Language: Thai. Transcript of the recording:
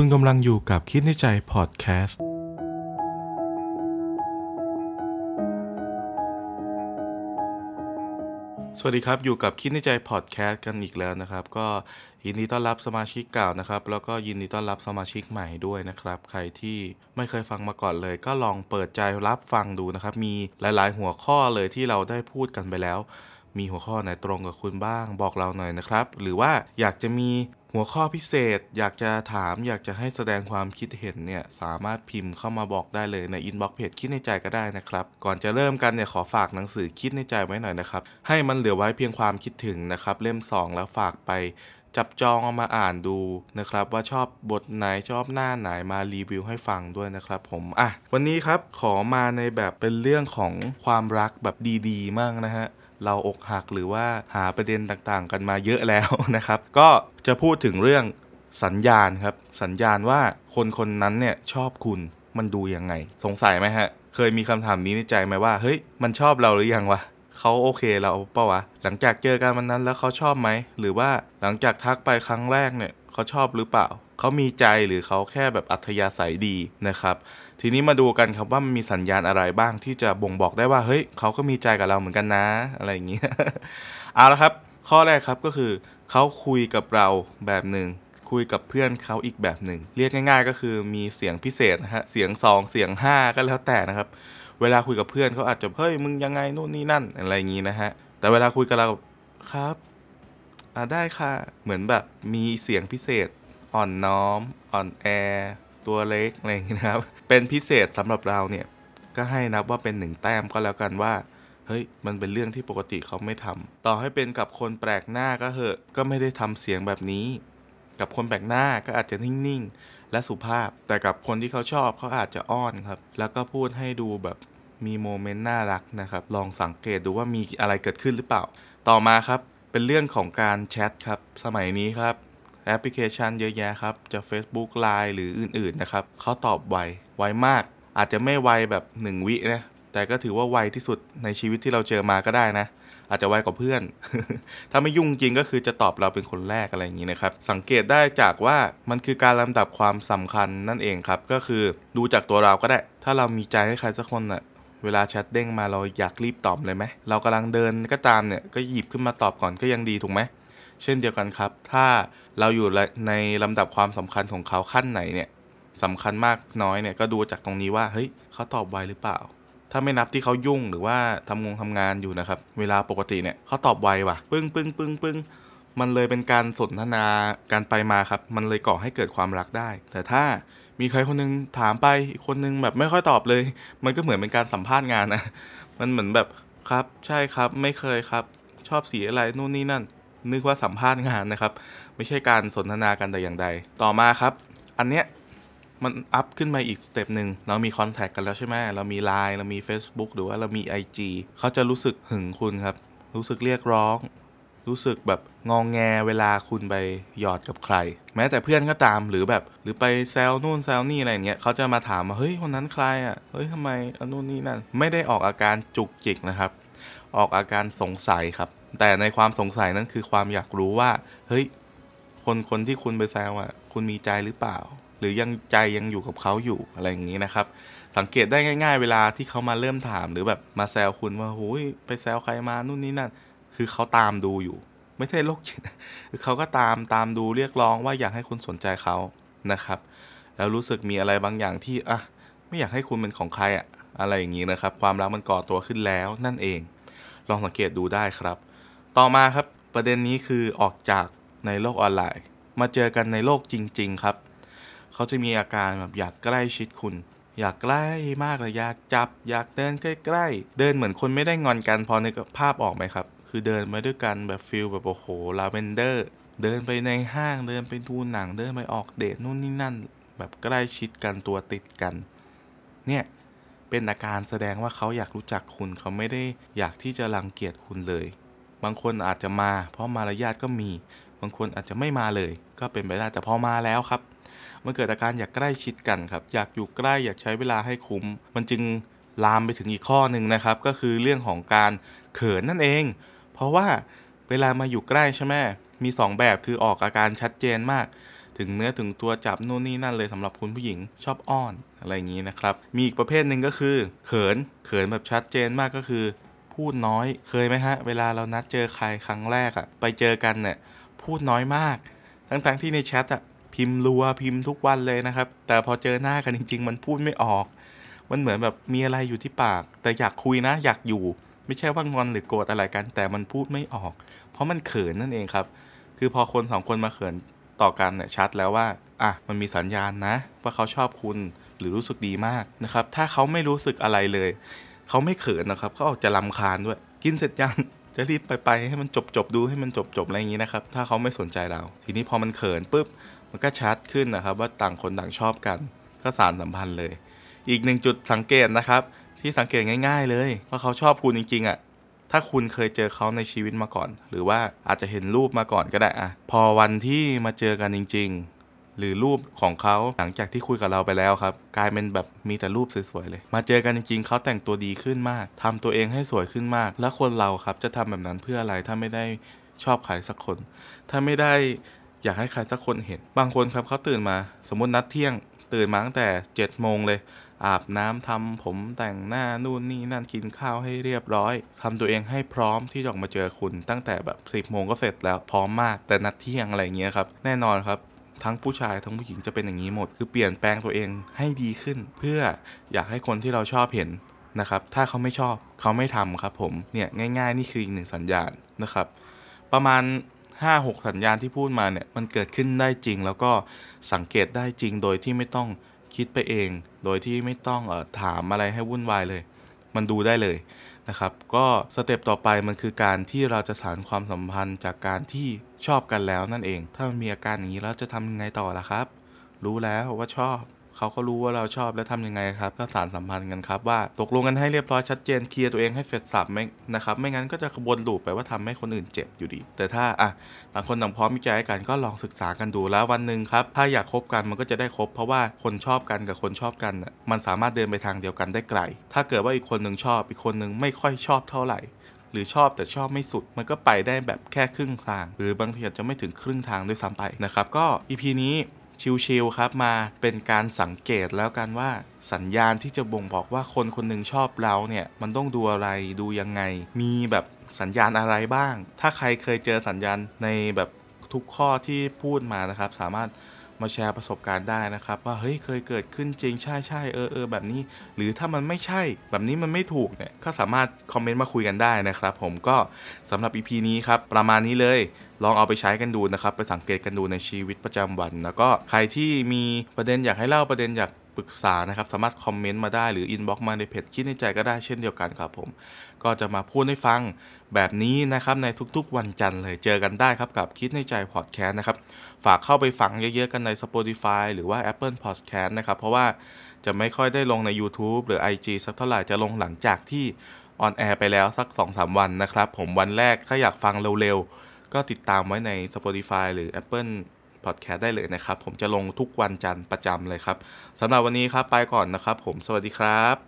คุณกำลังอยู่กับคิดในใจพอดแคสต์สวัสดีครับ อยู่กับคิดในใจพอดแคสต์กันอีกแล้วนะครับ ก็ยินดีต้อนรับสมาชิกเก่านะครับ แล้วก็ยินดีต้อนรับสมาชิกใหม่ด้วยนะครับ ใครที่ไม่เคยฟังมาก่อนเลย ก็ลองเปิดใจรับฟังดูนะครับ มีหลายๆ หัวข้อเลยที่เราได้พูดกันไปแล้ว มีหัวข้อไหนตรงกับคุณบ้าง บอกเราหน่อยนะครับ หรือว่าอยากจะมี หัวข้อพิเศษอยากจะถามอยากจะให้แสดงความคิดเห็นเนี่ยสามารถพิมพ์เข้ามาบอกได้เลยใน inbox เพจคิดในใจก็ได้นะครับ ก่อนจะเริ่มกันเนี่ยขอฝากหนังสือคิดในใจไว้หน่อยนะครับ ให้มันเหลือไว้เพียงความคิดถึงนะครับ เล่ม 2 แล้วฝากไปจับจองเอามาอ่านดูนะครับ ว่าชอบบทไหนชอบหน้าไหนมารีวิวให้ฟังด้วยนะครับผมอะวันนี้ครับขอมาในแบบเป็นเรื่องของความรักแบบดีๆมากนะฮะ เราอกหักหรือว่าหาประเด็นต่างๆ กันมาเยอะแล้วนะครับ ก็จะพูดถึงเรื่องสัญญาณครับ สัญญาณว่าคนคนนั้นเนี่ยชอบคุณมันดูยังไง สงสัยไหมฮะ เคยมีคำถามนี้ในใจไหมว่า เฮ้ย มันชอบเราหรือยังวะเขาโอเคเราเปล่าวะ หลังจากเจอกันวันนั้นแล้วเขาชอบไหม หรือว่าหลังจากทักไปครั้งแรกเนี่ยเขาชอบหรือเปล่า เขามีใจหรือเขาแค่แบบอัธยาศัยดีนะครับ ทีนี้มาดูกันครับว่ามันมีสัญญาณอะไรบ้างที่จะบ่งบอกได้ว่าเฮ้ยเขาก็มีใจกับเราเหมือนกันนะ อะไรอย่างเงี้ยเอาละครับ ข้อแรกครับก็คือเขาคุยกับเราแบบหนึ่งคุยกับเพื่อนเขาอีกแบบหนึ่ง เรียกง่าย ๆ ก็คือมีเสียงพิเศษนะฮะเสียง 2 เสียง 5 ก็แล้วแต่นะครับ เวลาคุยกับเพื่อนเขาอาจจะเฮ้ยมึงยังไงนู่นนี่นั่นอะไรอย่างงี้นะฮะแต่เวลาคุยกับเราครับอ่าได้ค่ะเหมือนแบบมีเสียงพิเศษ อ่อนน้อม อ่อนแอ ตัวเล็กอะไรอย่างงี้นะครับ เป็นพิเศษสำหรับเราเนี่ย ก็ให้นับว่าเป็นหนึ่งแต้มก็แล้วกันว่า เฮ้ย มันเป็นเรื่องที่ปกติเขาไม่ทำต่อให้เป็นกับคนแปลกหน้าก็เหอะ ก็ไม่ได้ทำเสียงแบบนี้ กับคนแปลกหน้าก็อาจจะนิ่งๆ และสุภาพ แต่กับคนที่เขาชอบเขาอาจจะอ้อนครับ แล้วก็พูดให้ดูแบบมีโมเมนต์น่ารักนะครับ ลองสังเกตดูว่ามีอะไรเกิดขึ้นหรือเปล่า ต่อมาครับ เป็นเรื่องของการแชทครับ สมัยนี้ครับ แอปพลิเคชันเยอะแยะครับจะ Facebook Line หรืออื่นๆนะครับเขาตอบไวไวมาก อาจจะไม่ไวแบบ 1 วินะแต่ก็ถือว่าไวที่สุดในชีวิตที่เราเจอมาก็ได้นะ อาจจะไวกว่าเพื่อน ถ้าไม่ยุ่งจริงก็คือจะตอบเราเป็นคนแรกอะไรอย่างนี้นะครับ สังเกตได้จากว่ามันคือการลำดับความสำคัญนั่นเองครับ ก็คือดูจากตัวเราก็ได้ ถ้าเรามีใจให้ใครสักคนน่ะเวลาแชทเด้งมาเราอยากรีบตอบเลยไหมเรากำลังเดินก็ตามเนี่ยก็หยิบขึ้นมาตอบก่อนก็ยังดีถูกไหมเช่นเดียวกันครับ ถ้า เราอยู่ในลำดับความสำคัญของเขาขั้นไหนเนี่ยสำคัญมากน้อยเนี่ยก็ดูจากตรงนี้ว่าเฮ้ยเขาตอบไวหรือเปล่า ถ้าไม่นับที่เขายุ่งหรือว่าทำงงทำงานอยู่นะครับ เวลาปกติเนี่ยเขาตอบไวว่ะปึ้งปึ้งปึ้งปึ้งมันเลยเป็นการสนทนาการไปมาครับ มันเลยก่อให้เกิดความรักได้ แต่ถ้ามีใครคนนึงถามไปอีกคนนึงแบบไม่ค่อยตอบเลย มันก็เหมือนเป็นการสัมภาษณ์งานนะมันเหมือนแบบครับ ใช่ครับ ไม่เคยครับ ชอบสีอะไรนู่นนี่นั่น นึกว่าสัมภาษณ์งานนะครับ ไม่ใช่การสนทนากันแต่อย่างใด ต่อมาครับ อันเนี้ยมัน up ขึ้นมาอีก step หนึ่งเรามี contact กันแล้วใช่ไหมเรามี Line เรามี Facebook หรือว่าเรามี IG เขาจะรู้สึกหึงคุณครับ รู้สึกเรียกร้อง รู้สึกแบบงองแงเวลาคุณไปหยอดกับใคร แม้แต่เพื่อนก็ตามหรือแบบ หรือไปแซวนู่นแซวนี่อะไรอย่างเงี้ยเขาจะมาถามว่าเฮ้ยคนนั้นใครอะเฮ้ยทำไมอันนู่นนี่นั่นไม่ได้ออกอาการจุกจิกนะครับ ออกอาการสงสัยครับ แต่ในความสงสัยนั้นคือความอยากรู้ว่า เฮ้ย คนคนที่คุณไปแซวอะ คุณมีใจหรือเปล่า หรือยังใจยังอยู่กับเขาอยู่อะไรอย่างนี้นะครับ สังเกตได้ง่าย ๆ เวลาที่เขามาเริ่มถามหรือแบบมาแซวคุณว่าโอ้ยไปแซวใครมานู่นนี่นั่น คือเขาตามดูอยู่ ไม่ใช่โรคจิตเขาก็ตามตามดูเรียกร้องว่าอยากให้คุณสนใจเขานะครับ แล้วรู้สึกมีอะไรบางอย่างที่อะไม่อยากให้คุณเป็นของใครอะอะไรอย่างนี้นะครับ ความรักมันก่อตัวขึ้นแล้วนั่นเอง ลองสังเกตดูได้ครับ ต่อมาครับประเด็นนี้คือออกจากในโลกออนไลน์ มาเจอกันในโลกจริง ๆ ครับ เขาจะมีอาการแบบอยากใกล้ชิดคุณ อยากใกล้มากเลยอยากจับ อยากเดินใกล้ๆ เดินเหมือนคนไม่ได้งอนกันพอในภาพออกไหมครับ คือเดินไปด้วยกันแบบ feel แบบโอ้โหลาเวนเดอร์เดินไปในห้างเดินไปดูหนังเดินไปออกเดทนู่นนี่นั่น แบบใกล้ชิดกันตัวติดกัน เนี่ย เป็นอาการแสดงว่าเขาอยากรู้จักคุณเขาไม่ได้อยากที่จะรังเกียจคุณเลย บางคนอาจจะมา เพราะมารยาทก็มี บางคนอาจจะไม่มาเลย ก็เป็นไปได้แต่พอมาแล้วครับ มันเกิดอาการอยากใกล้ชิดกันครับ อยากอยู่ใกล้อยากใช้เวลาให้คุ้ม มันจึงลามไปถึงอีกข้อหนึ่งนะครับ ก็คือเรื่องของการเขินนั่นเอง เพราะว่าเวลามาอยู่ใกล้ใช่ไหมมี 2 แบบคือออกอาการชัดเจนมาก ถึงเนื้อถึงตัวจับนู่นนี่นั่นเลยสำหรับคุณผู้หญิงชอบอ้อนอะไรอย่างนี้นะครับ มีอีกประเภทหนึ่งก็คือ เขินเขินแบบชัดเจนมากก็คือ พูดน้อยเคยไหมฮะ เวลาเรานัดเจอใครครั้งแรกอะไปเจอกันเนี่ยพูดน้อยมาก ทั้งๆที่ในแชทอะพิมพ์รัวพิมพ์ทุกวันเลยนะครับ แต่พอเจอหน้ากันจริง ๆ มันพูดไม่ออก มันเหมือนแบบมีอะไรอยู่ที่ปาก แต่อยากคุยนะ อยากอยู่ ไม่ใช่ว่างอนหรือโกรธอะไรกัน แต่มันพูดไม่ออก เพราะมันเขินนั่นเองครับ คือพอคนสองคนมาเขิน ต่อกันเนี่ยชัดแล้วว่าอะมันมีสัญญาณนะ ว่าเขาชอบคุณหรือรู้สึกดีมากนะครับ ถ้าเขาไม่รู้สึกอะไรเลย เขาไม่เขินนะครับเขาออกจะลำคาญด้วย กินเสร็จยังจะรีบไปไปให้มันจบจบดูให้มันจบจบอะไรอย่างนี้นะครับ ถ้าเขาไม่สนใจเรา ทีนี้พอมันเขินปุ๊บมันก็ชัดขึ้นนะครับ ว่าต่างคนต่างชอบกันก็สารสัมพันธ์เลย อีกหนึ่งจุดสังเกตนะครับ ที่สังเกตง่าย ๆ เลยว่าเขาชอบคุณจริงๆอะ่ะ ถ้าคุณเคยเจอเขาในชีวิตมาก่อน หรือว่าอาจจะเห็นรูปมาก่อนก็ได้อะพอวันที่มาเจอกันจริง ๆ หรือรูปของเขาหลังจากที่คุยกับเราไปแล้วครับ กลายเป็นแบบมีแต่รูปสวยๆเลย มาเจอกันจริง ๆเขาแต่งตัวดีขึ้นมากทำตัวเองให้สวยขึ้นมาก แล้วคนเราครับจะทำแบบนั้นเพื่ออะไรถ้าไม่ได้ชอบใครสักคน ถ้าไม่ได้อยากให้ใครสักคนเห็น บางคนครับเขาตื่นมา สมมตินัดเที่ยง ตื่นมาตั้งแต่7จ็ดโมงเลย อาบน้ำทำผมแต่งหน้านู่นนี่นั่นกินข้าวให้เรียบร้อยทำตัวเองให้พร้อมที่จะออกมาเจอคุณ ตั้งแต่แบบ 10บโมงก็เสร็จแล้วพร้อมมาก แต่นัดเที่ยงอะไรเงี้ยครับ แน่นอนครับทั้งผู้ชายทั้งผู้หญิงจะเป็นอย่างนี้หมด คือเปลี่ยนแปลงตัวเองให้ดีขึ้น เพื่ออยากให้คนที่เราชอบเห็นนะครับ ถ้าเขาไม่ชอบเขาไม่ทำครับผม เนี่ยง่าย ๆ นี่คืออีกหนึ่งสัญญาณนะครับ ประมาณ 5-6 สัญญาณที่พูดมาเนี่ยมันเกิดขึ้นได้จริง แล้วก็สังเกตได้จริงโดยที่ไม่ต้อง คิดไปเอง โดยที่ไม่ต้องอถามอะไรให้วุ่นวายเลย มันดูได้เลยนะครับ ก็สเต็ปต่อไปมันคือการที่เราจะสารความสัมพันธ์จากการที่ชอบกันแล้วนั่นเอง ถ้ามันมีอาการอย่างนี้แล้วจะทำยังไงต่อล่ะครับ รู้แล้วว่าชอบ เขาก็รู้ว่าเราชอบแล้วทำยังไงครับก็สารสัมพันธ์กันครับว่าตกลงกันให้เรียบร้อยชัดเจนเคลียร์ตัวเองให้เสร็จสับไม่นะครับไม่งั้นก็จะขบวนลูปไปว่าทำให้คนอื่นเจ็บอยู่ดี แต่ถ้าอะต่างคนต่างพร้อมมีใจกันก็ลองศึกษากันดูแล้ววันหนึ่งครับถ้าอยากคบกันมันก็จะได้คบ เพราะว่าคนชอบกันกับคนชอบกันน่ะมันสามารถเดินไปทางเดียวกันได้ไกล ถ้าเกิดว่าอีกคนหนึ่งชอบ อีกคนหนึ่งไม่ค่อยชอบเท่าไหร่หรือชอบแต่ชอบไม่สุดมันก็ไปได้แบบแค่ครึ่งทาง หรือบางทีอาจจะไม่ถึงครึ่งทางด้วยซ้ำไปนะครับก็ EP นี้ ชิลๆครับมาเป็นการสังเกตแล้วกันว่าสัญญาณที่จะบ่งบอกว่าคนคนหนึ่งชอบเราเนี่ย มันต้องดูอะไรดูยังไง มีแบบสัญญาณอะไรบ้าง ถ้าใครเคยเจอสัญญาณในแบบทุกข้อที่พูดมานะครับ สามารถ มาแชร์ประสบการณ์ได้นะครับ ว่าเฮ้ยเคยเกิดขึ้นจริงใช่ใช่เออเออแบบนี้ หรือถ้ามันไม่ใช่ แบบนี้มันไม่ถูกเนี่ยก็สามารถคอมเมนต์มาคุยกันได้นะครับ ผมก็สำหรับ EP นี้ครับประมาณนี้เลยลองเอาไปใช้กันดูนะครับ ไปสังเกตกันดูในชีวิตประจำวัน แล้วก็ใครที่มีประเด็นอยากให้เล่าประเด็นอยาก ปรึกษานะครับ สามารถ comment มาได้หรือ inbox มาในเพจคิดในใจก็ได้เช่นเดียวกันครับผม ก็จะมาพูดให้ฟังแบบนี้นะครับในทุกๆวันจันทร์เลยเจอกันได้ครับกับคิดในใจพอดแคสต์นะครับ ฝากเข้าไปฟังเยอะๆกันใน Spotify หรือว่า Apple Podcast นะครับ เพราะว่าจะไม่ค่อยได้ลงใน YouTube หรือ IG สักเท่าไหร่จะลงหลังจากที่on air ไปแล้วสัก 2-3 วันนะครับ ผมวันแรกถ้าอยากฟังเร็วๆ ก็ติดตามไว้ใน Spotify หรือ Apple Podcast ได้เลยนะครับ ผมจะลงทุกวันจันทร์ประจำเลยครับสำหรับวันนี้ครับไปก่อนนะครับ ผมสวัสดีครับ